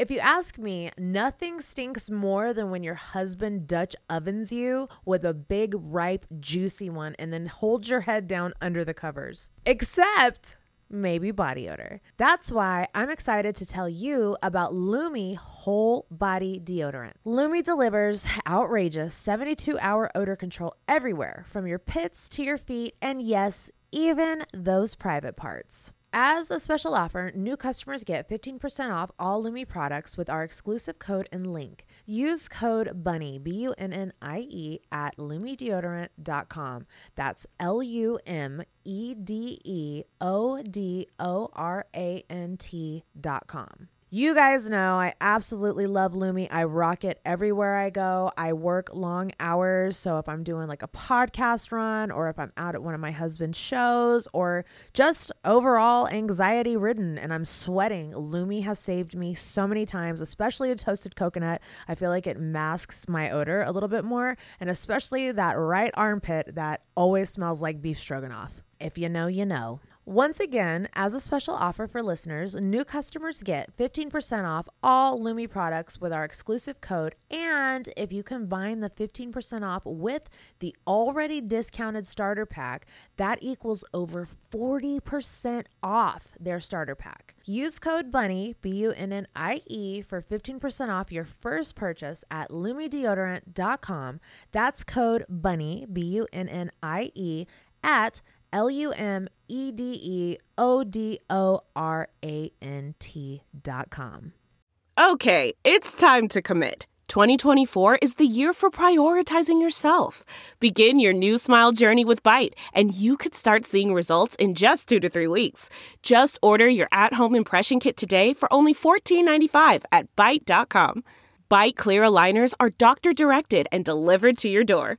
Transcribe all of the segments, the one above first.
If you ask me, nothing stinks more than when your husband Dutch ovens you with a big, ripe, juicy one and then holds your head down under the covers. Except maybe body odor. That's why I'm excited to tell you about Lume Whole Body Deodorant. Lume delivers outrageous 72 hour odor control everywhere, from your pits to your feet, and yes, even those private parts. As a special offer, new customers get 15% off all Lume products with our exclusive code and link. Use code BUNNIE, B U N N I E, at lumedeodorant.com. That's L U M E D E O D O R A N T.com. You guys know I absolutely love Lume. I rock it everywhere I go. I work long hours. So if I'm doing like a podcast run or if I'm out at one of my husband's shows or just overall anxiety ridden and I'm sweating, Lume has saved me so many times, especially a toasted coconut. I feel like it masks my odor a little bit more and especially that right armpit that always smells like beef stroganoff. If you know, you know. Once again, as a special offer for listeners, new customers get 15% off all Lume products with our exclusive code. And if you combine the 15% off with the already discounted starter pack, that equals over 40% off their starter pack. Use code BUNNIE, B U N N I E, for 15% off your first purchase at lumedeodorant.com. That's code BUNNIE, B U N N I E, at L U M E D E O D O R A N T dot com. Okay, it's time to commit. 2024 is the year for prioritizing yourself. Begin your new smile journey with Byte, and you could start seeing results in just two to three weeks. Just order your at home impression kit today for only $14.95 at Byte.com. Byte Clear aligners are doctor directed and delivered to your door.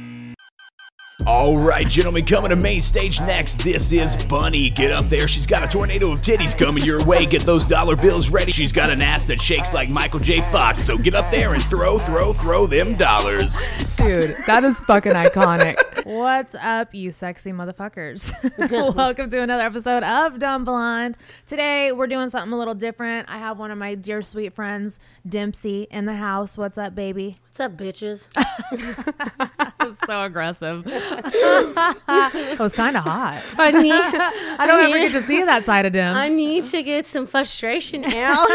All right, gentlemen, coming to main stage next. This is Bunnie. Get up there. She's got a tornado of titties coming your way. Get those dollar bills ready. She's got an ass that shakes like Michael J. Fox. So get up there and throw, throw, throw them dollars. Dude, that is fucking iconic. What's up, you sexy motherfuckers? Welcome to another episode of Dumb Blonde. Today, we're doing something a little different. I have one of my dear sweet friends, Dempsey, in the house. What's up, baby? What's up, bitches? So aggressive. it was kind of hot. I need, I don't ever need- get to see that side of Demps. I need to get some frustration out.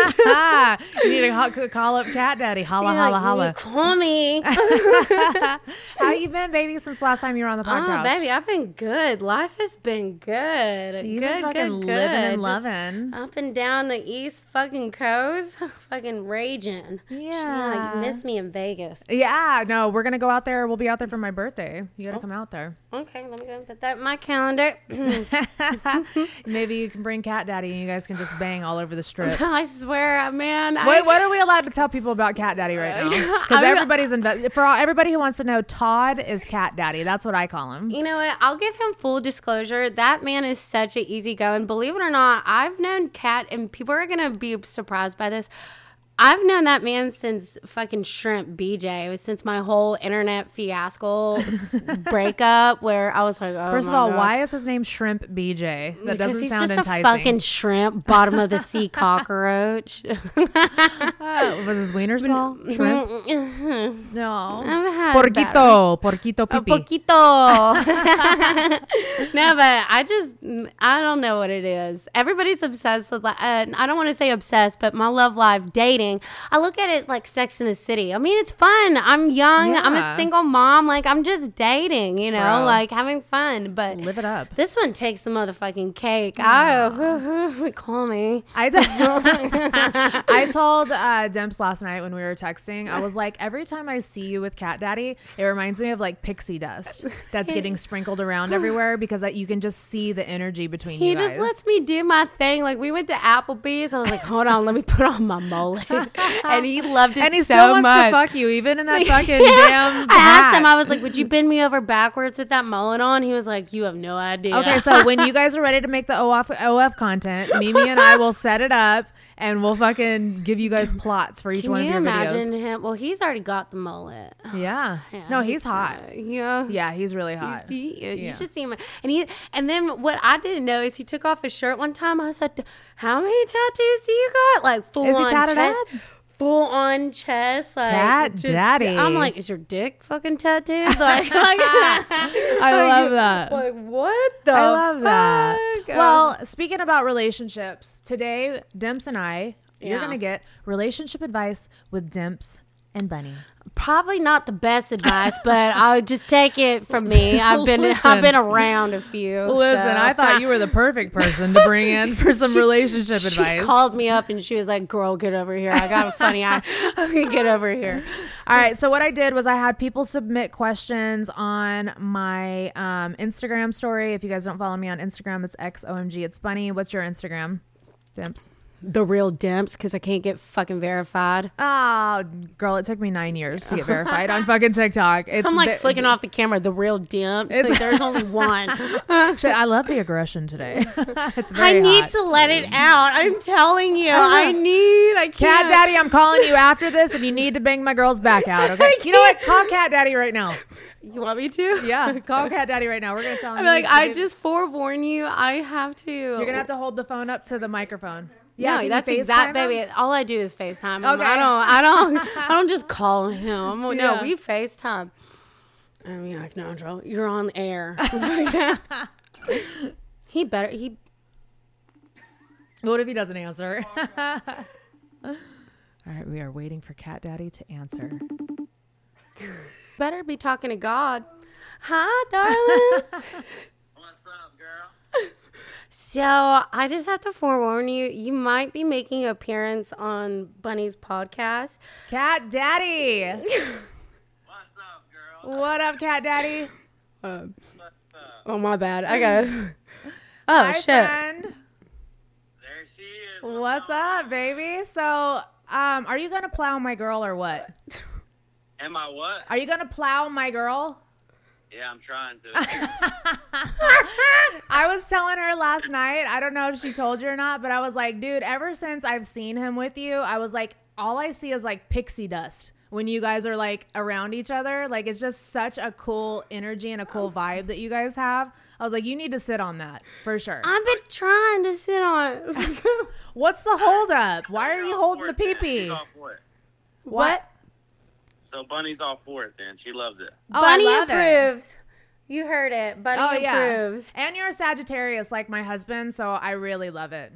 You need to call up Cat Daddy. Holla, Yeah, holla, you holla. Call me. How you been, baby, since last time you were on the oh, podcast? Oh, baby, I've been good. Life has been good. You've good, been fucking good, good. living and loving. Up and down the East fucking coast, fucking raging. Yeah. you missed me in Vegas. Yeah, no, we're gonna go out there. We'll be out there for my birthday. You Oh. gotta come out there. Okay, let me go and put that in my calendar. Maybe you can bring Cat Daddy and you guys can just bang all over the strip. I swear, uh, man. I, Wait, what are we allowed to tell people about Cat Daddy right uh, now? Because everybody's inve- for all, everybody who wants to know, Todd is Cat Daddy. That's what I call him. You know what? I'll give him full disclosure. That man is such an easygoing. Believe it or not, I've known Cat, and people are gonna be surprised by this. I've known that man since fucking Shrimp BJ. It was since my whole internet fiasco breakup, where I was like, oh First of all, God. why is his name Shrimp BJ? That Because doesn't he's sound just enticing. a fucking shrimp, bottom of the sea cockroach. Uh, was his wiener small? Shrimp? No. I've had bad Porquito, porquito A pipi. poquito. no, but I just, I don't know what it is. Everybody's obsessed with, uh, I don't want to say obsessed, but my love life dating, I look at it like Sex in the City. I mean, it's fun. I'm young. I'm a single mom. Like, I'm just dating, you know, Bro. like having fun. But Live it up. this one takes the motherfucking cake. I, call me. I, t- I told uh, Demps last night when we were texting, I was like, every time I see you with Cat Daddy, it reminds me of like pixie dust that's getting sprinkled around everywhere because I, you can just see the energy between He you guys. just lets me do my thing. Like we went to Applebee's. I was like, hold on, let me put on my mullet. and he loved it and he so still wants much. to fuck you, even in that fucking damn. I asked him. I was like, "Would you bend me over backwards with that mullet on?" He was like, "You have no idea." Okay, so when you guys are ready to make the OF, OF content, Mimi and I will set it up and we'll fucking give you guys plots for each can one you of your imagine videos. him? Well, he's already got the mullet. Yeah. Yeah, no, he's, hot. uh, yeah. Yeah, he's really hot. He, you should see him. And he and then what I didn't know is he took off his shirt one time. I said, "How many tattoos do you got? Like full Is he on tatted chest, up? Full on chest, like Cat just- daddy. I'm like, is your dick fucking tattooed? Like, like I love that. Like what the? I love that. Uh, well, speaking about relationships, today Demps and I, you're gonna get relationship advice with Demps and Bunnie. Probably not the best advice, but I'll just take it from me. I've been Listen. I've been around a few. Listen, so- I thought you were the perfect person to bring in for some She- relationship she advice. She called me up and she was like, "Girl, get over here. I got a funny eye. get over here." All right. So what I did was I had people submit questions on my um, Instagram story. If you guys don't follow me on Instagram, it's xomg. It's bunny. What's your Instagram? Demps. The real demps because I can't get fucking verified. Oh, girl, it took me nine years to get verified on fucking TikTok. It's I'm like ve- flicking off the camera. The real demps. Like, there's only one. Shit, I love the aggression today. it's very I need hot. to let it out. I'm telling you. I need. I can't. Cat Daddy, I'm calling you after this, and you need to bang my girl's back out. Okay? You know what? Call Cat Daddy right now. You want me to? Yeah, call Cat Daddy right now. We're gonna tell him. I'm like, I just forewarn you. I have to. You're gonna have to hold the phone up to the microphone. Yeah, can that's FaceTime exact, him? baby. All I do is FaceTime. him. Okay. I don't. I don't. I don't just call him. No, Yeah. we FaceTime. I mean, like, no, Joe, you're on air. he better. He What if he doesn't answer? All right, we are waiting for Cat Daddy to answer. better be talking to God. Hi, darling. What's so I just have to forewarn you. You might be making an appearance on Bunnie's podcast. Cat Daddy, What's up, girl? what up, Cat Daddy? What's up? Oh my bad. I got. Oh Hi, shit. friend. There she is. What's up, baby? So, um, are you gonna plow my girl or what? Am I what? Are you gonna plow my girl? Yeah, I'm trying to. I was telling her last night, I don't know if she told you or not, but I was like, dude, ever since I've seen him with you, I was like, all I see is like pixie dust when you guys are like around each other. Like, it's just such a cool energy and a cool vibe that you guys have. I was like, you need to sit on that for sure. I've been trying to sit on. it. What's the holdup? Why are you holding the pee pee? all for it. what? So Bunnie's all for it then. She loves it. Oh, Bunnie love it. approves. You heard it. Bunnie Oh, yeah. approves. And you're a Sagittarius like my husband, so I really love it.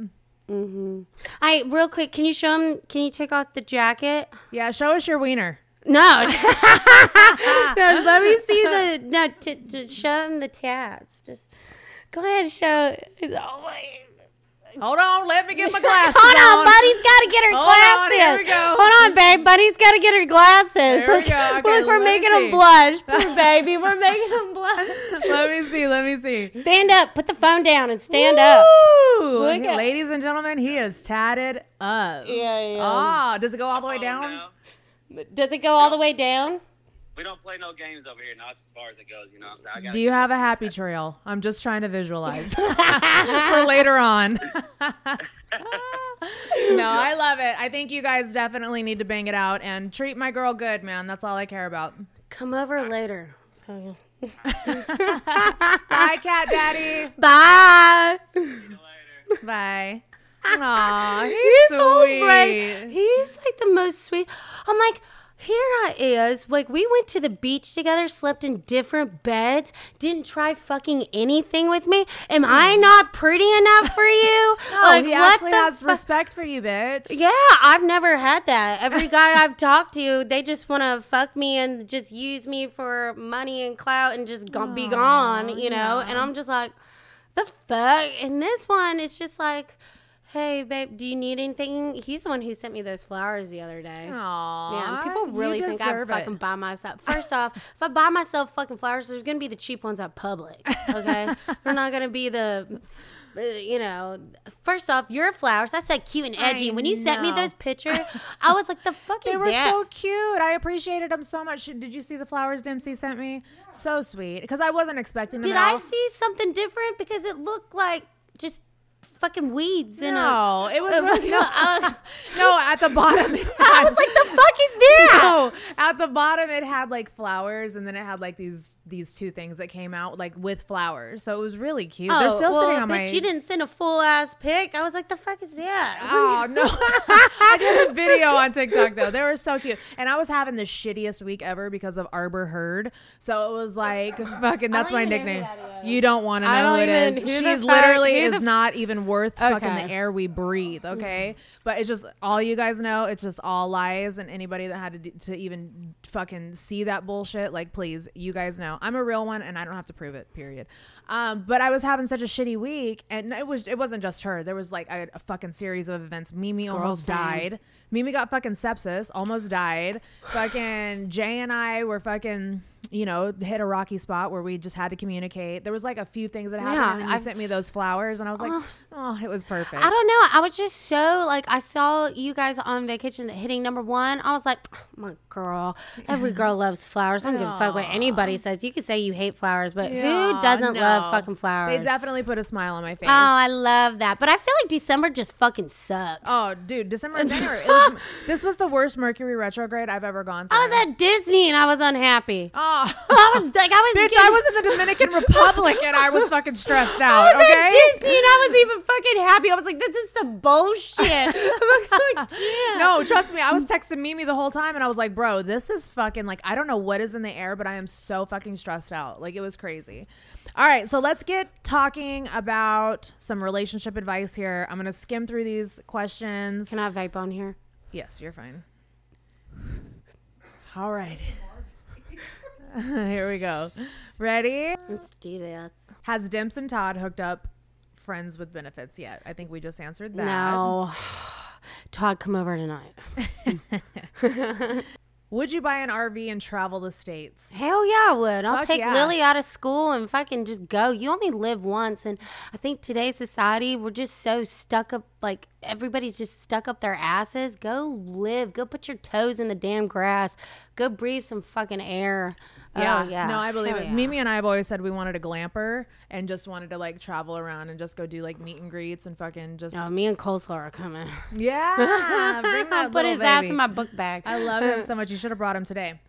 Mm-hmm. I real quick. Can you show him? Can you take off the jacket? Yeah, show us your wiener. No. no. Let me see the. No. To, to show him the tats. Just go ahead and show. Oh my. Hold on, let me get my glasses Hold on, on. Buddy's got to get her Hold glasses. on, here we go. Hold on, babe. Buddy's got to get her glasses. There we look, go. Okay, look, we're making see. him blush. Poor baby. We're making him blush. let me see, let me see. Stand up. Put the phone down and stand up. Look at- Ladies and gentlemen, he is tatted up. Yeah, yeah. Oh, does it go all the way down? Does it go all the way down? We don't play no games over here. Not as far as it goes, you know what I'm saying? Gotta Do you have a it. happy trail? I'm just trying to visualize for later on. no, I love it. I think you guys definitely need to bang it out and treat my girl good, man. That's all I care about. Come over later. Oh, Bye, cat daddy. Bye. See you later. Bye. Aw, he's, He's so sweet. great. He's like the most sweet. I'm like, here I is. Like we went to the beach together, slept in different beds, didn't try fucking anything with me. Am I hmm. not pretty enough for you? No, like he what actually the has fu- respect for you, bitch. Yeah, I've never had that. Every guy I've talked to, they just want to fuck me and just use me for money and clout and just go- be gone, you know? And I'm just like, the fuck? And this one, it's just like, hey, babe, do you need anything? He's the one who sent me those flowers the other day. Aw, Yeah, people really think I fucking buy myself. First off, if I buy myself fucking flowers, there's gonna be the cheap ones at Publix. Okay, they're not gonna be the uh, you know, first off, your flowers. That's like cute and edgy. I when you sent me know. those pictures, I was like, the fuck They is were so cute. I appreciated them so much. Did you see the flowers Dempsey sent me? So sweet. Because I wasn't expecting them. Did I see something different? Because it looked like just fucking weeds in a. No, it was Uh, really, no, I- no. At the bottom, it I was like, the fuck is that? No, at the bottom it had like flowers, and then it had like these these two things that came out like with flowers. So it was really cute. They're Oh, still well, sitting on but my. you didn't send a full ass pic. I was like, the fuck is that? Oh no! I did a video on TikTok though. They were so cute, and I was having the shittiest week ever because of Amber Heard. So it was like fucking. That's my know who nickname. is. You don't want to know who don't it is. even- who She's literally who is not even worth fucking the air we breathe. Okay, but it's just all you guys know. It's just all lies, and anybody that had to d- to even fucking see that bullshit, like please, you guys know I'm a real one, and I don't have to prove it. Period. Um, but I was having such a shitty week, and it was it wasn't just her. There was like a, a fucking series of events. Mimi almost same. died. Mimi got fucking sepsis, almost died. fucking Jay and I were fucking. You know, hit a rocky spot where we just had to communicate. There was like a few things that happened, Yeah, and you I've- sent me those flowers, and I was like, "Oh, it was perfect." I don't know. I was just so like I saw you guys on vacation hitting number one. I was like, "Oh, my girl. Every girl loves flowers. I don't give a fuck what anybody says. You can say you hate flowers, but Yeah, who doesn't no. love fucking flowers? They definitely put a smile on my face. oh, I love that. But I feel like December just fucking sucked. Oh, dude, December and January. It was, this was the worst Mercury retrograde I've ever gone through. I was at Disney and I was unhappy. Oh, I was like, I was bitch, getting- I was in the Dominican Republic and I was fucking stressed out. I was okay. at Disney and I was even fucking happy. I was like, this is some bullshit. Like, yeah. No, trust me. I was texting Mimi the whole time and I was like, bro, this is fucking like, I don't know what is in the air, but I am so fucking stressed out. Like, it was crazy. All right. So let's get talking about some relationship advice here. I'm going to skim through these questions. Can I vape on here? Yes, you're fine. All right. Here we go. Ready? Let's do this. Has Demps and Todd hooked up friends with benefits yet? I think we just answered that. No. Todd, come over tonight. Would you buy an RV and travel the states? Hell yeah, I would. I'll Fuck take yeah. Lily out of school and fucking just go. You only live once. And I think today's society, we're just so stuck up, like everybody's just stuck up their asses. Go live. Go put your toes in the damn grass. Go breathe some fucking air. Yeah, Oh, yeah. No, I believe Hell it. yeah. Mimi and I have always said we wanted a glamper and just wanted to like travel around and just go do like meet and greets and fucking just Oh, me and Coleslaw are coming. yeah. Bring I that put little his ass in my book bag. I love him so much. You should have brought him today.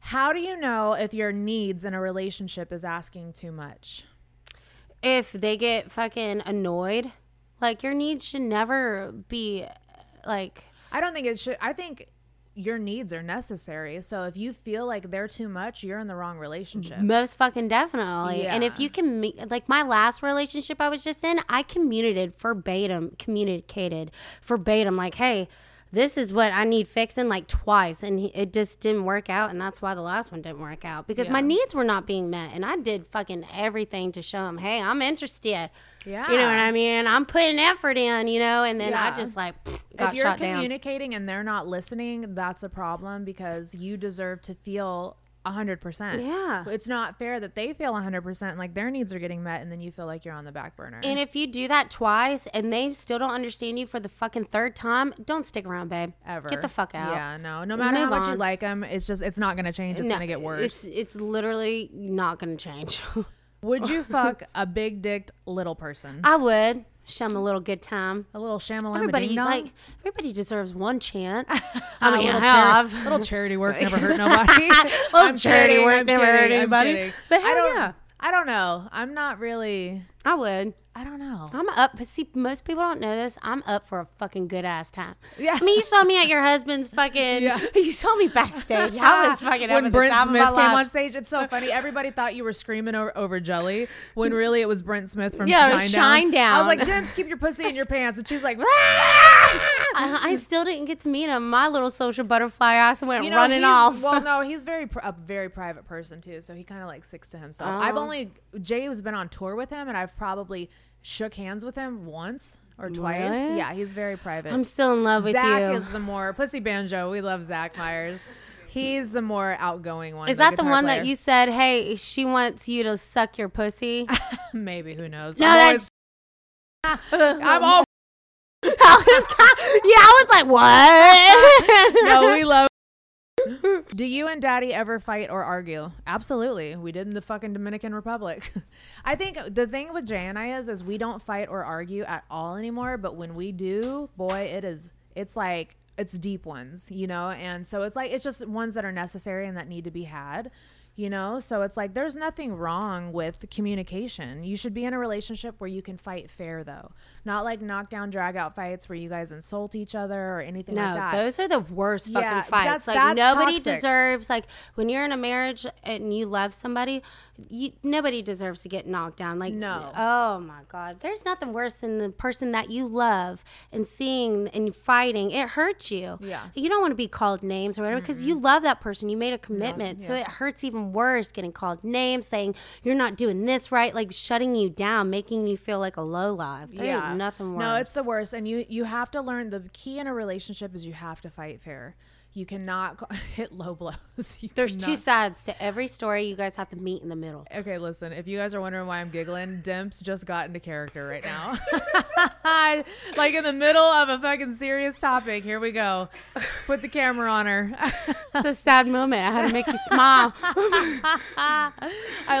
How do you know if your needs in a relationship is asking too much? if they get fucking annoyed, like your needs should never be like I don't think it should. I think your needs are necessary. So if you feel like they're too much, you're in the wrong relationship. Most fucking definitely. And if you can, me- like my last relationship I was just in, I communicated verbatim, communicated verbatim, like, hey, this is what I need fixing like twice. And he, it just didn't work out. And that's why the last one didn't work out because my needs were not being met. And I did fucking everything to show him, hey, I'm interested. Yeah. You know what I mean? I'm putting effort in, you know, and then I just like got shot down. if you're shot down. communicating and they're not listening, that's a problem because you deserve to feel 100%. Yeah. It's not fair that they feel 100% like their needs are getting met and then you feel like you're on the back burner. And if you do that twice and they still don't understand you for the fucking third time, don't stick around, babe. Ever. Get the fuck out. Yeah, no. No matter how Move much you like them, it's just, it's not going to change. It's No, going to get worse. It's it's literally not gonna change. Would you fuck a big dicked little person? I would show them a little good time. a little shamalama Everybody like everybody deserves one chance. I mean, little, have. chari- little charity work never hurt nobody. Little I'm charity kidding, work I'm never hurt kidding, I'm anybody. kidding. But I don't, yeah. I don't know. I'm not really. I would. I don't know. I'm up. But see, most people don't know this. I'm up for a fucking good ass time. Yeah. I mean, you saw me at your husband's fucking. Yeah. You saw me backstage. I was fucking when Brent Smith came my on stage. It's so funny. Everybody thought you were screaming over, over Jelly when really it was Brent Smith from Yeah, it Shine, was Down. I was like, Dims, keep your pussy in your pants, and she's like, I, ah! I still didn't get to meet him. My little social butterfly ass went you know, running off. Well, no, he's very pr- a very private person too, so he kind of like sticks to himself. I've Oh. only Jay has been on tour with him, and I've probably shook hands with him once or twice. Yeah, he's very private. I'm still in love with Zach you. Zach is the more pussy banjo. We love Zach Myers. He's the more outgoing one. Is that the one player. that you said, hey, she wants you to suck your pussy? Maybe who knows? No, I'm that's always I'm all I was ki- yeah, I was like, what? no, we love. Do you and Daddy ever fight or argue? Absolutely, we did in the fucking Dominican Republic. I think the thing with Jay and I is, is we don't fight or argue at all anymore. But when we do, boy, it is. It's like it's deep ones, you know. And so it's like it's just ones that are necessary and that need to be had. You know, so it's like there's nothing wrong with communication. You should be in a relationship where you can fight fair, though, not like knockdown, drag out fights where you guys insult each other or anything No, like that. those are the worst fucking Yeah, fights. that's- like that's nobody toxic. deserves like when you're in a marriage and you love somebody, you, nobody deserves to get knocked down. Like No. Oh my god. There's nothing worse than the person that you love and seeing and fighting. It hurts you. Yeah. You don't want to be called names or whatever because you love that person. You made a commitment. So it hurts even worse getting called names, saying you're not doing this right, like shutting you down, making you feel like a low life. There ain't nothing worse. No, it's the worst. And you you have to learn the key in a relationship is you have to fight fair. You cannot hit low blows. You There's two sides to every story. You guys have to meet in the middle. Okay, listen. If you guys are wondering why I'm giggling, Demps just got into character right now. like in the middle of a fucking serious topic. Here we go. Put the camera on her. It's a sad moment. I had to make you smile. I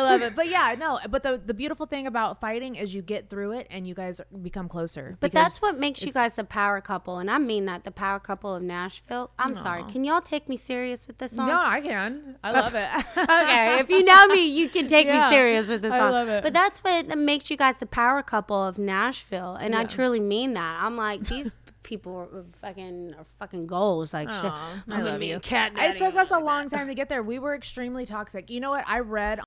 love it. But yeah, no. But the the beautiful thing about fighting is you get through it and you guys become closer. But that's what makes you guys the power couple, and I mean that the power couple of Nashville. I'm sorry. Can y'all take me serious with this song? no, I can. I love it. okay, if you know me, you can take Yeah, me serious with this song. I love it. But that's what makes you guys the power couple of Nashville, and I truly mean that. I'm like these people are fucking are fucking goals. Like shit. Aw, I love you. cat. It took us a long time to get there. We were extremely toxic. You know what? I read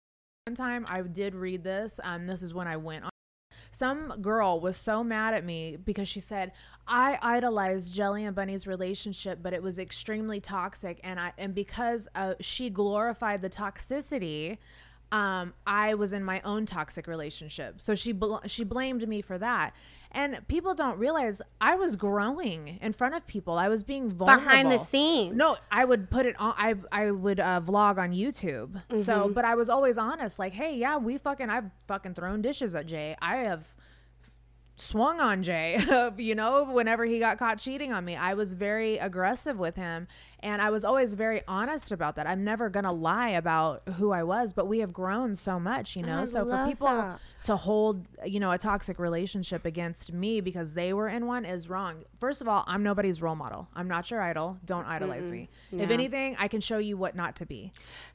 one time. I did read this. Um, this is when I went on. Some girl was so mad at me because she said I idolized Jelly and Bunnie's relationship, but it was extremely toxic, and I and because uh, she glorified the toxicity. Um, I was in my own toxic relationship, so she bl- she blamed me for that. And people don't realize I was growing in front of people. I was being vulnerable Behind the scenes. No, I would put it on. I I would uh, vlog on YouTube. So, Mm-hmm. but I was always honest. Like, hey, yeah, we fucking. I've fucking thrown dishes at Jay. I have swung on Jay. you know, whenever he got caught cheating on me, I was very aggressive with him, and I was always very honest about that. I'm never gonna lie about who I was. But we have grown so much, you oh, know. I so for people that. to hold, you know, a toxic relationship against me because they were in one is wrong. First of all, I'm nobody's role model. I'm not your idol. Don't idolize me. If anything, I can show you what not to be.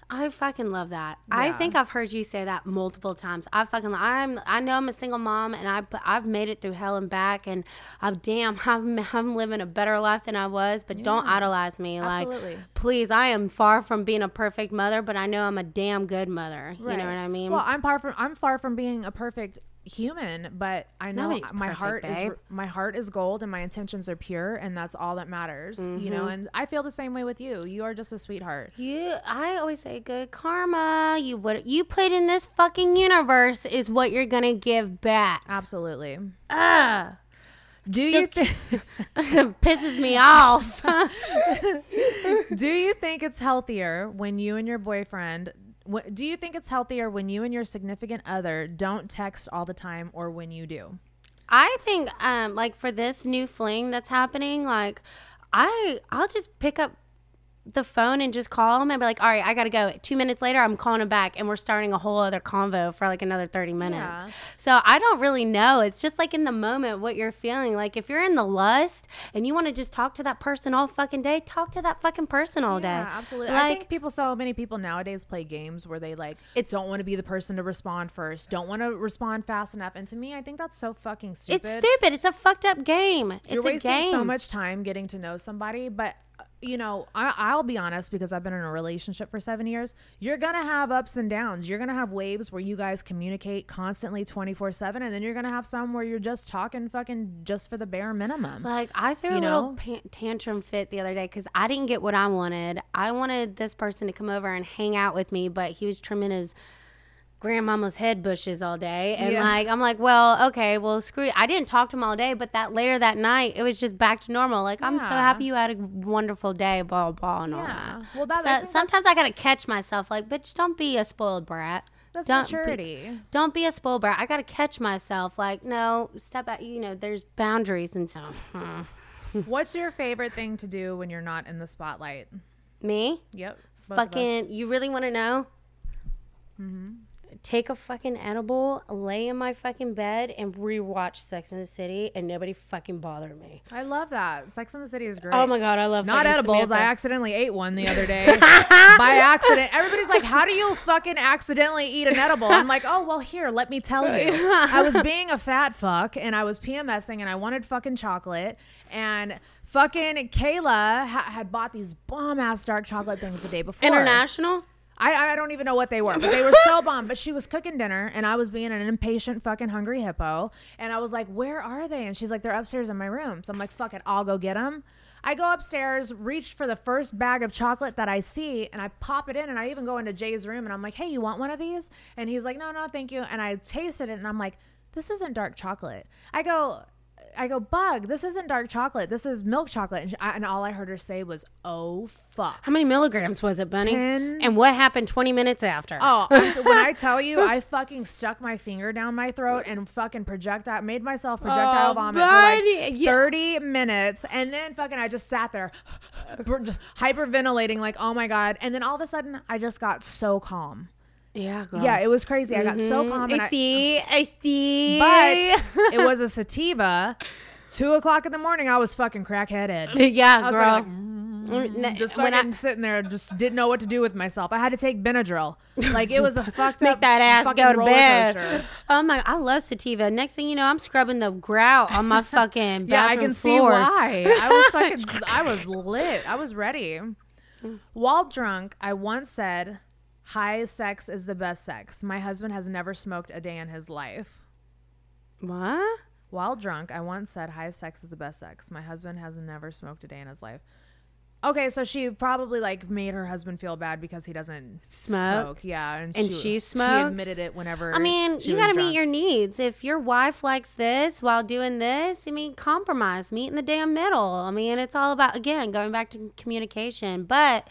I fucking love that. I think I've heard you say that multiple times. I fucking I'm I know I'm a single mom and I I've made it through hell and back and I'm damn I'm I'm living a better life than I was. But don't idolize me. Absolutely. Like please, I am far from being a perfect mother, but I know I'm a damn good mother. You know what I mean? Well, I'm far from I'm far from being a perfect human, but I know Nobody's my perfect, heart babe. is my heart is gold and my intentions are pure and that's all that matters. You Mm-hmm. know, and I feel the same way with you. You are just a sweetheart. You, I always say, good karma. You what you put in this fucking universe is what you're gonna give back. Absolutely. Ugh, Do you think pisses me off. Do you think it's healthier when you and your boyfriend? wh- Do you think it's healthier when you and your significant other don't text all the time, or when you do? I think, um, like for this new fling that's happening, like I, I'll just pick up the phone and just call him and be like, all right, I gotta go. Two minutes later, I'm calling him back, and we're starting a whole other convo for like another thirty minutes. Yeah. So I don't really know. It's just like in the moment what you're feeling. Like if you're in the lust and you want to just talk to that person all fucking day, talk to that fucking person all day. Yeah, absolutely. I Like think people, so many people nowadays play games where they like It's- don't want to be the person to respond first, don't want to respond fast enough. And to me, I think that's so fucking stupid. it's stupid. It's a fucked up game. It's You're wasting game. so much time getting to know somebody, but. Uh, You know, I, I'll be honest because I've been in a relationship for seven years. You're gonna have ups and downs. You're gonna have waves where you guys communicate constantly, twenty four seven, and then you're gonna have some where you're just talking fucking just for the bare minimum. Like I threw You a little know? pan- tantrum fit the other day because I didn't get what I wanted. I wanted this person to come over and hang out with me, but he was trimming his grandmama's head bushes all day, and Yeah. like I'm like, well, okay, well, screw. It. I didn't talk to him all day, but that later that night, it was just back to normal. Like I'm so happy you had a wonderful day, blah blah, and all Yeah. that. Well, that- I So think sometimes I gotta catch myself, like, bitch, don't be a spoiled brat. That's Don't be- maturity. Don't be a spoiled brat. I gotta catch myself. Like, no, step out. You know, there's boundaries and stuff. What's your favorite thing to do when you're not in the spotlight? Me, Yep. both of us. fucking. You really want to know? Mm-hmm. Take a fucking edible, lay in my fucking bed, and rewatch Sex in the City, and nobody fucking bother me. I love that. Sex in the City is great. Oh my god, I love Not edibles. I accidentally ate one the other day by accident. Everybody's like, "How do you fucking accidentally eat an edible?" I'm like, "Oh well, here, let me tell you. I was being a fat fuck and I was PMSing and I wanted fucking chocolate and fucking Kayla ha- had bought these bomb ass dark chocolate things the day before. International. I, I don't even know what they were, but they were so bomb. But she was cooking dinner, and I was being an impatient, fucking hungry hippo. And I was like, "Where are they?" And she's like, "They're upstairs in my room." So I'm like, "Fuck it, I'll go get them." I go upstairs, reach for the first bag of chocolate that I see, and I pop it in. And I even go into Jay's room, and I'm like, "Hey, you want one of these?" And he's like, "No, no, thank you." And I tasted it, and I'm like, "This isn't dark chocolate." I go. I go, Bug, this isn't dark chocolate. This is milk chocolate. And, she, I, and all I heard her say was, Oh, fuck. How many milligrams was it, Bunnie? Ten. And what happened 20 minutes after? Oh, when I tell you, I fucking stuck my finger down my throat and fucking projectile made myself oh, projectile Oh, vomit for like buddy. Yeah. 30 minutes, and then fucking I just sat there, just hyperventilating, like oh my god, and then all of a sudden I just got so calm. Yeah, girl. Yeah, it was crazy. I got so calm, I I, see. I see. but it was a sativa. Two o'clock in the morning, I was fucking crackheaded. yeah, I was girl. fucking Mm, like, just when fucking I- sitting there, just didn't know what to do with myself. I had to take Benadryl. Like it was a fucked Make up Make that ass go to bed. coaster. Oh my! I love sativa. Next thing you know, I'm scrubbing the grout on my fucking Yeah, I can see floors. why. I was fucking, I was lit. I was ready. While drunk, I once said, "High sex is the best sex." My husband has never smoked a day in his life. What? While drunk, I once said, "High sex is the best sex." My husband has never smoked a day in his life. Okay, so she probably like made her husband feel bad because he doesn't Smoke? Yeah, and, And she, she She admitted it whenever. I mean, you got to meet your needs. If your wife likes this while doing this, I mean, compromise, meet in the damn middle. I mean, it's all about again going back to communication. But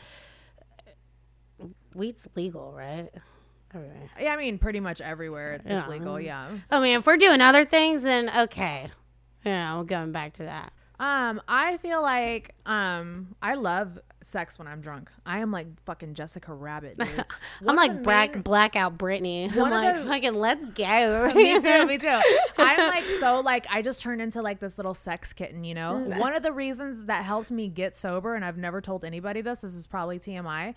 weed's legal, right? Everywhere. Yeah, I mean, pretty much everywhere it's Yeah. legal. Yeah. I mean, if we're doing other things, then okay. Yeah, we're going back to that. Um, I feel like um, I love sex when I'm drunk. I am like fucking Jessica Rabbit. Dude. I'm like black, main- blackout Brittany. I'm like, the- fucking, let's go. me too, me too. I'm like so like I just turned into like this little sex kitten, you know. One of the reasons that helped me get sober, and I've never told anybody this. This is probably TMI.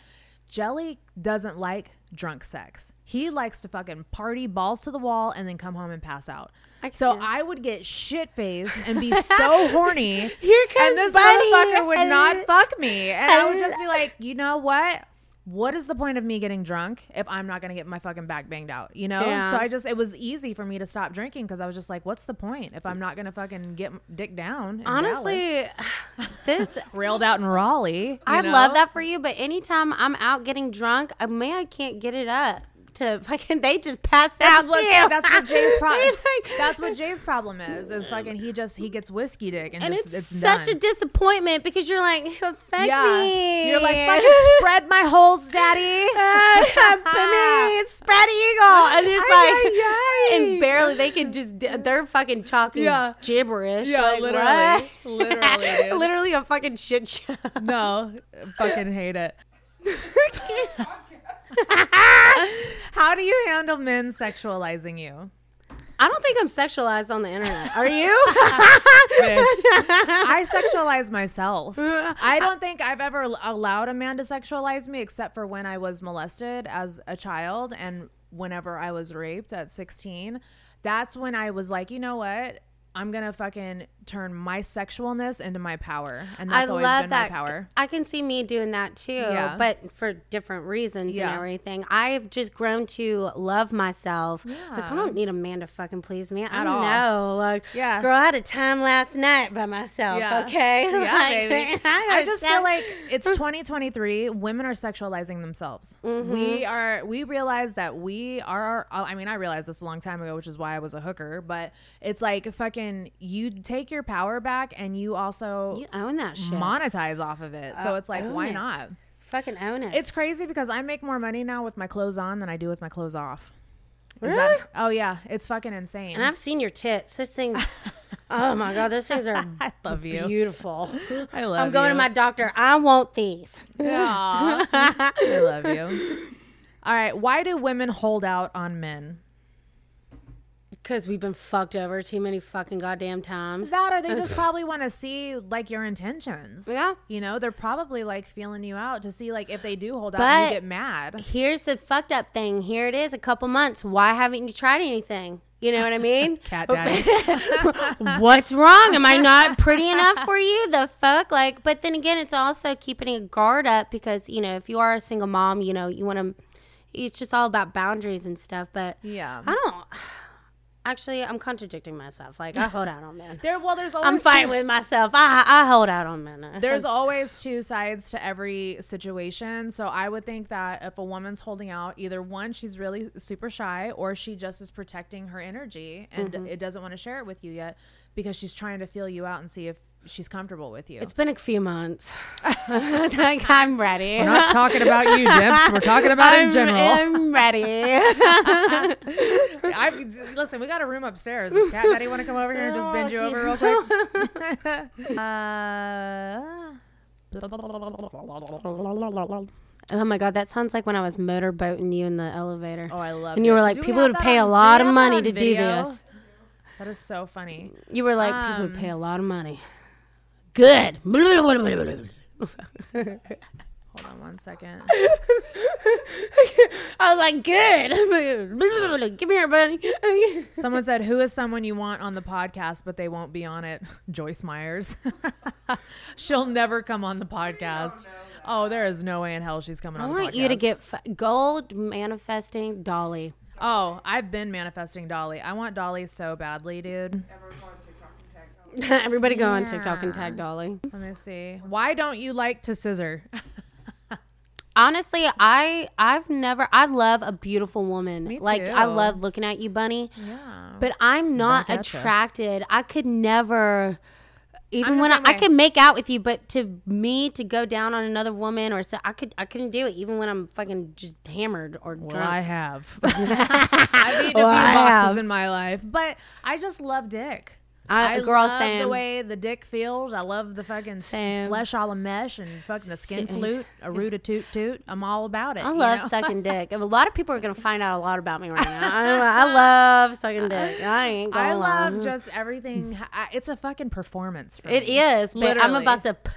Jelly doesn't like drunk sex. He likes to fucking party balls to the wall and then come home and pass out. I So. I would get shit faced and be so horny. Here comes and this Bunnie. motherfucker would not fuck me. And I would just be like, you know what? What is the point of me getting drunk if I'm not gonna get my fucking back banged out? You know? Yeah. So I just it was easy for me to stop drinking because I was just like, what's the point if I'm not gonna fucking get dick down? in Dallas? Honestly, this railed out in Raleigh. I know? love that for you, but anytime I'm out getting drunk, a man can't get it up to fucking. They just pass out. That's what, too. that's what Jay's problem. Like- that's what Jay's problem is. Is fucking he just he gets whiskey dick and, And just, it's, it's, such done. a disappointment because you're like, fuck yeah. me. You're like fucking spread my holes, daddy. Put me spread eagle, and it's like, and barely they can just they're fucking talking Yeah. gibberish. Yeah, like, literally. what? Literally, literally a fucking shit show. No, fucking hate it. How do you handle men sexualizing you? I don't think I'm sexualized on the internet. Are you? I sexualize myself. I don't think I've ever allowed a man to sexualize me except for when I was molested as a child and whenever I was raped at 16. That's when I was like, you know what? I'm going to fucking turn my sexualness into my power. And that's I always love been that. my power. I can see me doing that too, Yeah. but for different reasons Yeah. and everything. I've just grown to love myself. Like, I don't need a man to fucking please me. I At don't all. know. Like, Yeah. girl, I had a time last night by myself. Yeah. Okay, Yeah, Like, baby. I a just feel like it's 2023. Women are sexualizing themselves. Mm-hmm. We are. We realize that we are. I mean, I realized this a long time ago, which is why I was a hooker. But it's like fucking. You take your power back, and you also you own that shit. monetize off of it. So Uh, it's like, why it. not? Fucking own it. It's crazy because I make more money now with my clothes on than I do with my clothes off. Is that- oh yeah, it's fucking insane. And I've seen your tits. Those things. oh my god, those things are I love you. beautiful. I love you. I'm going you. to my doctor. I want these. I love you. All right, why do women hold out on men? Because we've been fucked over too many fucking goddamn times. That or they just probably want to see like your intentions. Yeah. You know, they're probably like feeling you out to see like if they do hold out But- and you get mad. Here's the fucked up thing. Here it is, a couple months. Why haven't you tried anything? You know what I mean? Cat daddy. What's wrong? Am I not pretty enough for you? The fuck? Like, but then again, it's also keeping a guard up because, you know, if you are a single mom, you know, you want to, it's just all about boundaries and stuff. But Yeah. I don't, actually, I'm contradicting myself. Like, I hold out on men. There well there's always I'm fighting two- with myself. I, I hold out on men. there's always two sides to every situation. So I would think that if a woman's holding out, either one, she's really super shy, or she just is protecting her energy and Mm-hmm. it doesn't want to share it with you yet because she's trying to feel you out and see if she's comfortable with you. It's been a few months. like, I'm ready. We're not talking about you, Dips. We're talking about in I'm, general. I'm ready. I listen. We got a room upstairs. Does Cat Daddy want to come over here and just bend you over real quick? uh, Oh my god, that sounds like when I was motorboating you in the elevator. oh, I love. It. And you were like, Do people would pay a lot of we have that money on to do this. That is so funny. You were like, people would Um, pay a lot of money. Good. Hold on one second. I was like, good. Give me here, buddy. Someone said, "Who is someone you want on the podcast, but they won't be on it?" Joyce Myers. She'll never come on the podcast. Oh, there is no way in hell she's coming I on. the want you to get f- gold manifesting Dolly. Oh, I've been manifesting Dolly. I want Dolly so badly, dude. Everybody go on TikTok and tag Dolly. Let me see. Why don't you like to scissor? Honestly, I I've never I love a beautiful woman. Me like I love looking at you, Bunnie. Yeah. But I'm not back at attracted. I could never even the when I, I could make out with you, but to me to go down on another woman or so I could I couldn't do it even when I'm fucking just hammered or Well, drunk. I have. I've eaten a few I boxes have. in my life, but I just love dick. I- I girl, love same. the way the dick feels. I love the fucking Same. flesh all a mesh and fucking the skin flute, a root a toot toot. I'm all about it. I love know? sucking dick. A lot of people are gonna find out a lot about me right now. I, I love sucking dick. I ain't gonna I lie. love just everything. I, it's a fucking performance. For It me. is, but I'm about to p-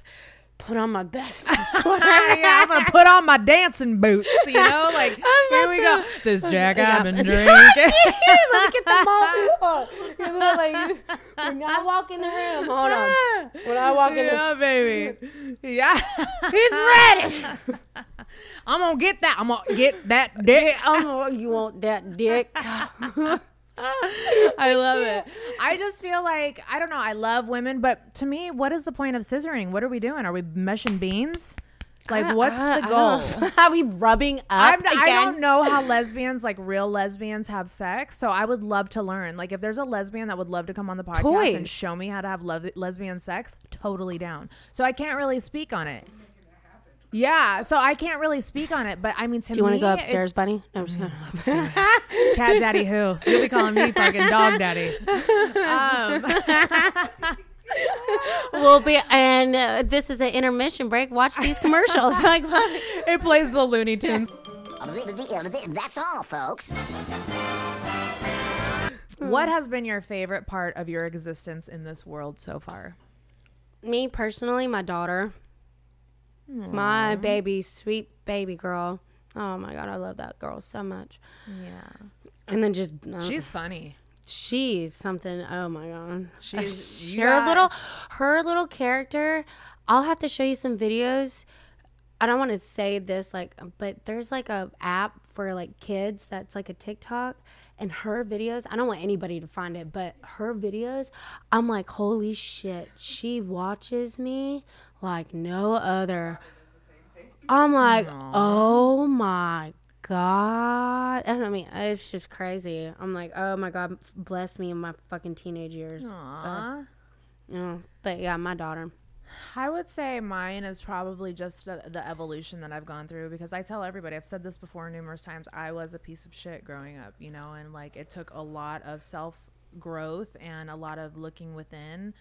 put on my best. yeah, I'm gonna put on my dancing boots. You know, like here we go. This Jack I've been drinking. Let me get the ball. You know, like, when I walk in the room, hold on. When I walk in, the, yeah, baby. Yeah, he's ready. I'm gonna get that. I'm gonna get that dick. I'm, you want that dick? I love it. I just feel like I don't know. I love women, but to me, what is the point of scissoring? What are we doing? Are we meshing beans? Like, uh, what's the uh, goal? Are we rubbing up I'm, I don't know how lesbians, like real lesbians, have sex. So I would love to learn. Like, if there's a lesbian that would love to come on the podcast and show me how to have le- lesbian sex, totally down. So I can't really speak on it. Yeah, so I can't really speak on it, but I mean, to Do you want to go upstairs, buddy? No, I'm just kidding. Cat daddy who? You'll be calling me fucking dog daddy. Um, we'll be, and uh, this is an intermission break. Watch these commercials. like, it plays the Looney Tunes. That's all, folks. What has been your favorite part of your existence in this world so far? me personally, my daughter, my baby, sweet baby girl. Oh my god, I love that girl so much. Yeah. And then just uh, She's funny. she's something. Oh my god, She's- her got- little her little character. I'll have to show you some videos. I don't want to say this like, but there's like a app for like kids that's like a TikTok, and her videos. I don't want anybody to find it, but her videos. I'm like, holy shit, she watches me like no other. I'm like, oh my god, and I mean, it's just crazy. I'm like, oh my god, bless me in my fucking teenage years. Aw. Yeah, but yeah, my daughter. I would say mine is probably just the, the evolution that I've gone through because I tell everybody, I've said this before numerous times, I was a piece of shit growing up, you know, and like it took a lot of self growth and a lot of looking within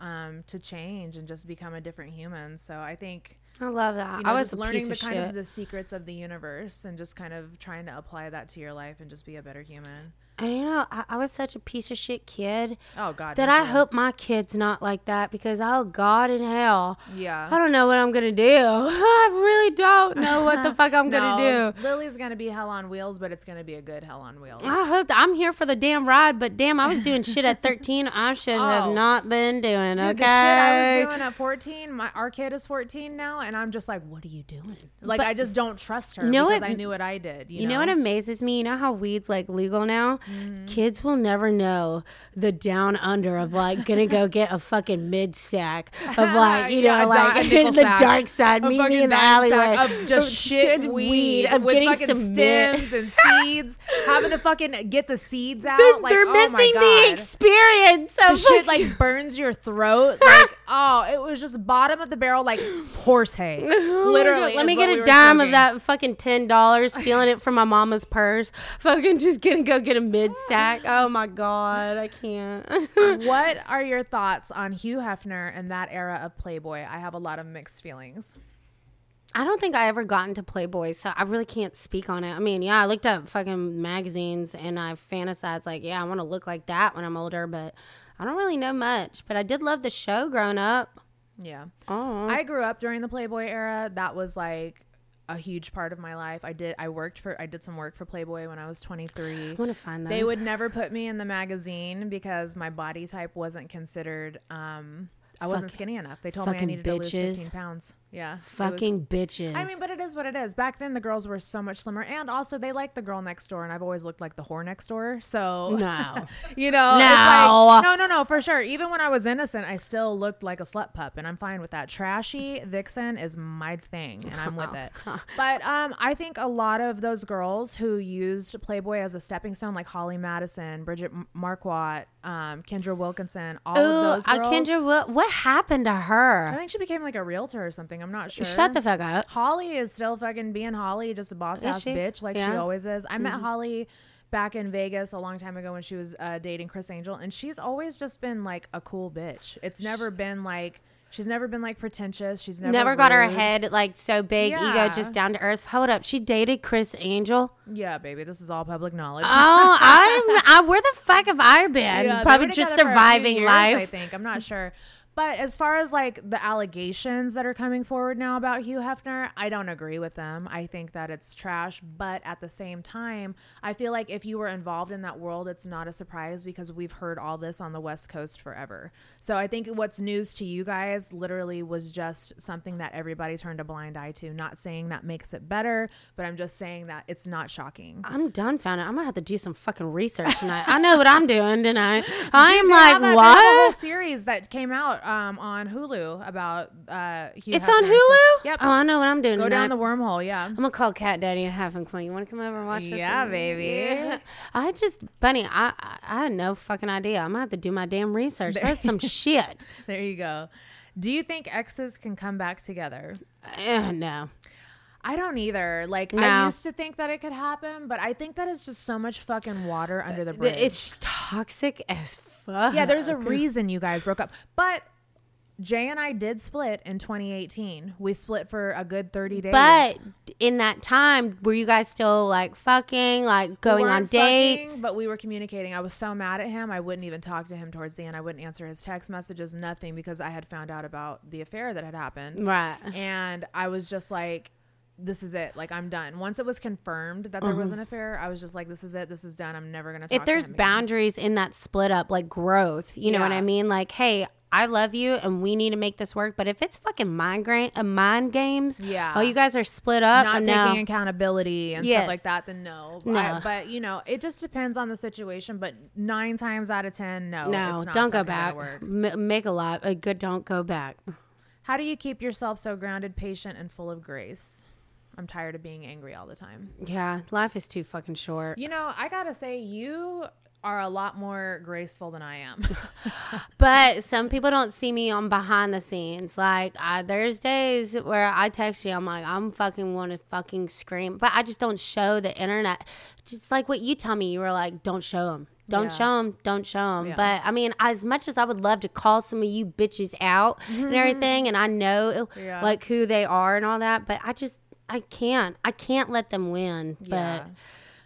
um, to change and just become a different human. So I think I love that. you know, I was learning the kind of the secrets of the universe and just kind of trying to apply that to your life and just be a better human. And you know, I, I was such a piece of shit kid Oh God, that I hope my kid's not like that because oh God in hell, Yeah. I don't know what I'm gonna do. I really don't know what the fuck I'm gonna do. Lily's gonna be hell on wheels, but it's gonna be a good hell on wheels. I hope I'm here for the damn ride, but damn, I was doing shit at 13. I should have Oh. not been doing. Dude, okay, the shit I was doing at 14, my our kid is 14 now, and I'm just like, what are you doing? Like, But- I just don't trust her You know because what- I knew what I did. You, You know what amazes me? You know how weed's like legal now? Mm-hmm. Kids will never know the down under of like gonna go get a fucking mid sack of like, you Yeah, know, like a the sack. dark side, A meet me in the alleyway of just shit weed, of with getting some stems and seeds, having to fucking get the seeds out. They're, like, they're oh missing the experience The of shit like, burns your throat. Like, oh, it was just bottom of the barrel, like horse hay. Oh Literally. Let me get a were dime of that fucking ten dollars, stealing it from my mama's purse. Fucking just gonna go get a mid sack. Oh my god, I can't. what are your thoughts on Hugh Hefner and that era of Playboy? I have a lot of mixed feelings. I don't think I ever got into Playboy, so I really can't speak on it. I mean, yeah, I looked up fucking magazines and I fantasized like, yeah, I want to look like that when I'm older, but I don't really know much. But I did love the show growing up. Yeah. Oh, I grew up during the Playboy era. That was like a huge part of my life. I did I worked for I did some work for Playboy when I was 23. I want to find those. They would never put me in the magazine because my body type wasn't considered um I wasn't skinny enough. They told me I needed to lose 15 pounds. Yeah. it was- fucking bitches. I mean, but it is what it is. Back then, the girls were so much slimmer, and also they liked the girl next door, and I've always looked like the whore next door. So no. you know, No. it's like, no, no, no, for sure. Even when I was innocent, I still looked like a slut pup, and I'm fine with that. Trashy vixen is my thing, and I'm with it. But um, I think a lot of those girls who used Playboy as a stepping stone, like Holly Madison, Bridget M- Marquardt, um, Kendra Wilkinson, all Ooh, of those uh. Kendra, what, what happened to her? I think she became like a realtor or something. I'm not sure. Shut the fuck up. Holly is still fucking being Holly, just a boss Is ass she? bitch like she Yeah. Mm-hmm. always is. I met Holly back in Vegas a long time ago when she was uh, dating Criss Angel, and she's always just been like a cool bitch. It's never been like she's never been like pretentious. She's never Never got her head like so big, Yeah. ego just down to earth. Hold up, she dated Criss Angel. Yeah, baby, this is all public knowledge. Oh, I'm. I, where the fuck have I been? Yeah, Probably just surviving years, life. I think I'm not sure. But as far as like the allegations that are coming forward now about Hugh Hefner, I don't agree with them. I think that it's trash. But at the same time, I feel like if you were involved in that world, it's not a surprise because we've heard all this on the West Coast forever. So I think what's news to you guys literally was just something that everybody turned a blind eye to. Not saying that makes it better, but I'm just saying that it's not shocking. I'm done, dumbfounded. I'm gonna have to do some fucking research tonight. I know what I'm doing tonight. I'm Dude, they have like, they a whole what? series that came out um, on Hulu about uh, Hugh It's Hefner on stuff. Hulu. Yep. Oh, I know what I'm doing. Go down the wormhole. Yeah. I'm gonna call Cat Daddy and have him come. You want to come over and watch this? Yeah, with me? baby. Yeah. I just, Bunnie, I, I, I had no fucking idea. I'm gonna have to do my damn research. That's some shit. There you go. Do you think exes can come back together? Eh, no. I don't either. Like I No. used to think that it could happen, but I think that is just so much fucking water under the bridge. It's toxic as fuck. yeah, there's a reason you guys broke up. But Jay and I did split in 2018. We split for a good 30 days. But in that time, were you guys still like fucking, like We going on weren't fucking, dates? but we were communicating. I was so mad at him. I wouldn't even talk to him towards the end. I wouldn't answer his text messages, nothing, because I had found out about the affair that had happened. Right. And I was just like, this is it. Like, I'm done. Once it was confirmed that there was an affair, I was just like, this is it. This is done. I'm never going to talk Mm-hmm. if there's to him again. boundaries in that split up, like growth, you know what I mean? Like, hey, I love you and we need to make this work. But if it's fucking mind, gra- uh, mind games, Yeah. oh, you guys are split up. not uh, no. taking accountability and Yes. stuff like that, then no. No. I- but you know, it just depends on the situation. But nine times out of ten, no. no, it's not don't go back. M- make a lot. A good don't go back. How do you keep yourself so grounded, patient, and full of grace? I'm tired of being angry all the time. Yeah, life is too fucking short. You know, I gotta say, you are a lot more graceful than I am. But some people don't see me on behind the scenes. Like I, there's days where I text you, I'm like, I'm fucking want to fucking scream, but I just don't show the internet. Just like what you tell me, you were like, don't show them. Don't Yeah. show them. Don't show them. Yeah. But I mean, as much as I would love to call some of you bitches out and everything, and I know Yeah. like who they are and all that, but I just I can't. I can't let them win. But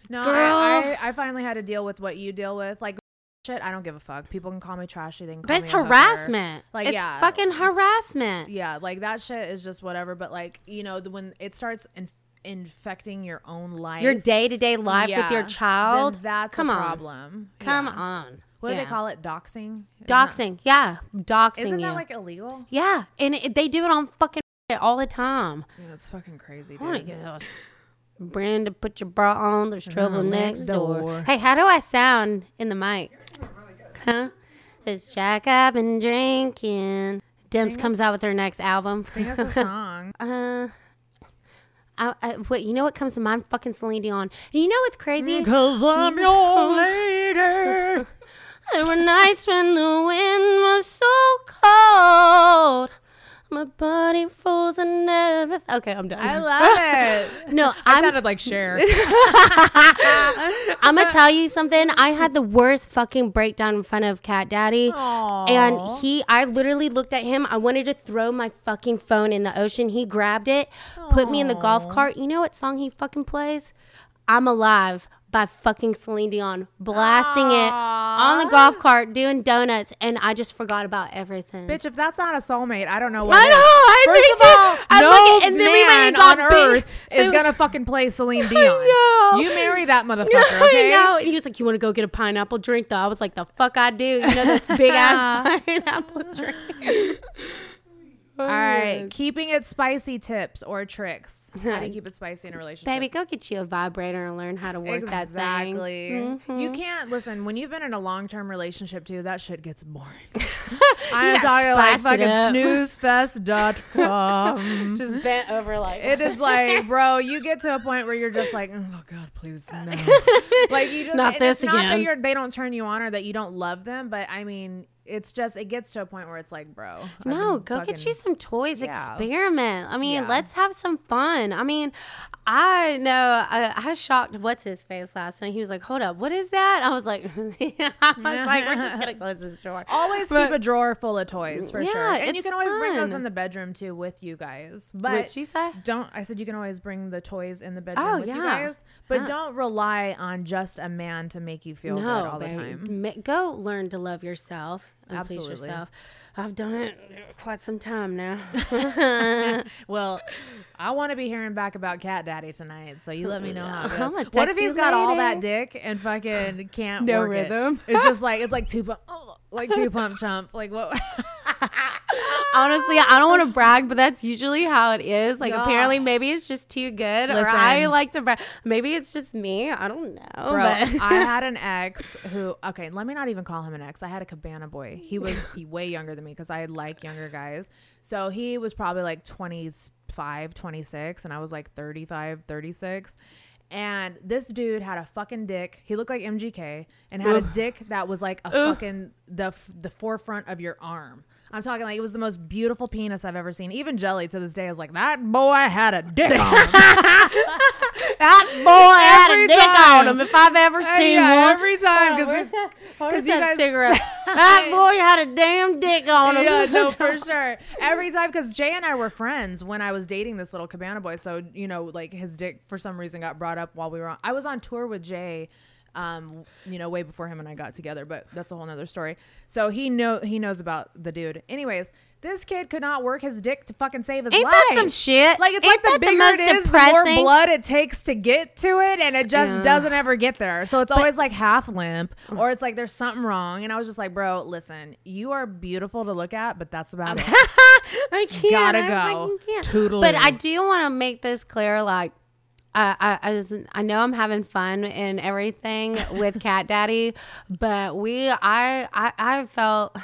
no. I, I, I finally had to deal with what you deal with. Like shit, I don't give a fuck. People can call me trashy. They can call but it's me harassment. Like it's yeah, fucking harassment. yeah, like that shit is just whatever. But like you know, the, when it starts inf- infecting your own life, Your day to day life with your child. that's Come a on. problem. Come Yeah. on. What do they call it? Doxing. Isn't that- Doxing. Yeah. Doxing Isn't you. that like illegal? yeah. And it, they do it on fucking all the time. Yeah, that's fucking crazy, oh I wanna dude. get those- Brenda, put your bra on. There's trouble next, next door. door. Hey, how do I sound in the mic? Huh? It's Jack I've been drinking. Demps comes out with her next album. Sing us a song. Uh, I, I, wait, you know what comes to mind? Fucking Celine Dion. And you know what's crazy? Cause I'm your lady. There were nights when the wind was so cold. My body falls frozen everything. Okay, I'm done. I love it. no, I I'm sounded like Cher. I'm gonna tell you something. I had the worst fucking breakdown in front of Cat Daddy, and he. I literally looked at him. I wanted to throw my fucking phone in the ocean. He grabbed it, put me in the golf cart. You know what song he fucking plays? "I'm Alive" by fucking Celine Dion, blasting it on the golf cart, doing donuts, and I just forgot about everything. Bitch, if that's not a soulmate, I don't know what. I is. know, I First think of so. all, I no look and then we went man and got on earth is gonna fucking play Celine Dion. You marry that motherfucker, okay? Know. And he was like, "You want to go get a pineapple drink?" Though I was like, "The fuck I do." You know this big ass pineapple drink. Oh All right, keeping it spicy tips or tricks. How do you keep it spicy in a relationship? Baby, go get you a vibrator and learn how to work that thing. Exactly. You mm-hmm. can't listen when you've been in a long term relationship too. That shit gets boring. I'm talking like spice it fucking up. snoozefest.com. Just bent over like It is like, bro, you get to a point where you're just like, oh god, please no. like you just Not this it's Not that again. you're, they don't turn you on or that you don't love them, but I mean, it's just it gets to a point where it's like, bro, No, go get you some toys. Yeah. Experiment. I mean, Yeah. let's have some fun. I mean, I know I, I shocked what's his face last night. He was like, "Hold up, what is that?" I was like, "I was like, we're just gonna close this door." Always keep a drawer full of toys for Yeah, sure, and you can always bring those in the bedroom too with you guys. But What'd she say? Don't I said you can always bring the toys in the bedroom Oh, with you guys, but don't rely on just a man to make you feel good No, all the time. Go learn to love yourself. And please Absolutely. yourself. I've done it quite some time now. Well, I want to be hearing back about Cat Daddy tonight, so you let me know how it I'ma goes. What if he's got all that dick and fucking can't No work it? rhythm. It's just like it's like two pump, oh, like two pump chump. Like what? Honestly, I don't want to brag, but that's usually how it is. Like, apparently, maybe it's just too good, or I like to brag. Maybe it's just me. I don't know. Bro, but I had an ex who, okay, let me not even call him an ex. I had a cabana boy. He was way younger than me because I like younger guys. So he was probably like 25, 26, and I was like 35, 36. And this dude had a fucking dick. He looked like MGK and had a dick that was like a fucking the f- the forefront of your arm. I'm talking like it was the most beautiful penis I've ever seen. Even Jelly to this day is like that boy had a dick on him. that boy had Every a dick time. on him if I've ever seen yeah, one. every time Oh, because where's that, you guys- cigarette? that boy had a damn dick on him. yeah, no, for sure. Every time, because Jay and I were friends when I was dating this little cabana boy. So you know, like his dick for some reason got brought up while we were on. I was on tour with Jay, um, you know, way before him and I got together. But that's a whole nother story. So he know he knows about the dude. Anyways, this kid could not work his dick to fucking save his Ain't life. that some shit? Like it's Ain't like the the bigger most it is, the more blood it takes to get to it, and it just Yeah. doesn't ever get there. So it's always like half limp, or it's like there's something wrong. And I was just like, bro, listen, you are beautiful to look at, but that's about it. I can't. Gotta I go. can't. Toodaloo. But I do want to make this clear. Like, I, I, I, know I'm having fun and everything with Cat Daddy, but we, I, I, I felt,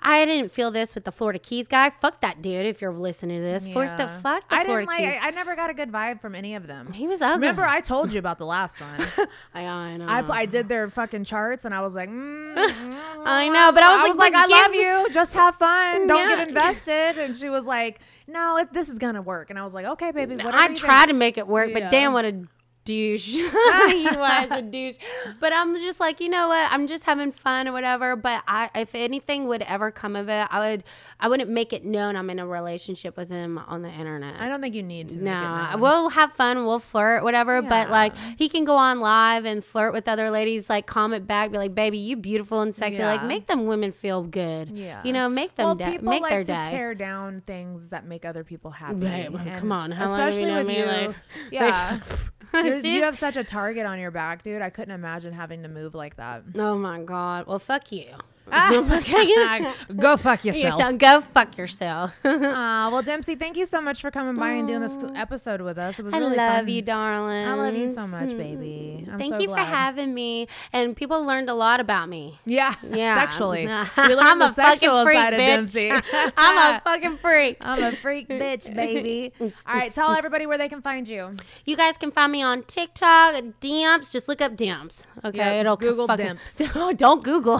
I didn't feel this with the Florida Keys guy. Fuck that dude. If you're listening to this, fuck the fuck the I Florida didn't like. Keys. I, I never got a good vibe from any of them. he was ugly. Remember, I told you about the last one. I, I know. I, I did their fucking charts, and I was like, mm, I know, but I was like, I love you. Just have fun. Don't Yeah. get invested. And she was like, No, it, this is gonna work. And I was like, Okay, baby. I tried think." to make it work, Yeah. but damn, what a douche. he was a douche. But I'm just like, you know what? I'm just having fun or whatever. But I, if anything would ever come of it, I would, I wouldn't make it known I'm in a relationship with him on the internet. I don't think you need to. No, we'll have fun. We'll flirt, whatever. But like, he can go on live and flirt with other ladies. Like, comment back, be like, "Baby, you beautiful and sexy." Like, make them women feel good. Yeah. you know, make them well, da- people make like their to day. tear down things that make other people happy. Right, well, come on, how long have you especially with me? you. Like- yeah, you have such a target on your back, dude. I couldn't imagine having to move like that. Oh my god. Well, fuck you. Ah. Go fuck You yourself. go fuck yourself. Aw, ah, well, Dempsey, thank you so much for coming by and doing this episode with us. It was I really love fun. you, darling. I love you so much, baby. Hmm. I'm Thank so you glad. for having me. And people learned a lot about me. Yeah, Yeah. sexually. We I'm learned the a fucking sexual freak, side of bitch. Dempsey. I'm a fucking freak. I'm a freak bitch, baby. All right, tell everybody where they can find you. You guys can find me on TikTok, Demps. Just look up Demps. Okay, Yeah, it'll Google fucking, Demps. Don't Google.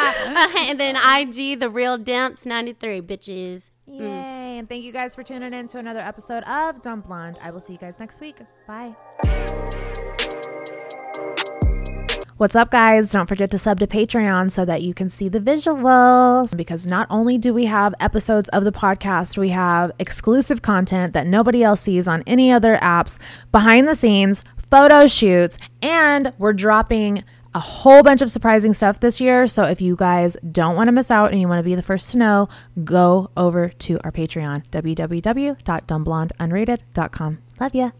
and then IG, the real Demps ninety three bitches. Mm. Yay. And thank you guys for tuning in to another episode of Dumb Blonde. I will see you guys next week. Bye. What's up, guys? Don't forget to sub to Patreon so that you can see the visuals. Because not only do we have episodes of the podcast, we have exclusive content that nobody else sees on any other apps, behind the scenes, photo shoots, and we're dropping a whole bunch of surprising stuff this year. So if you guys don't want to miss out and you want to be the first to know, go over to our Patreon, www.dumbblondeunrated.com. Love ya.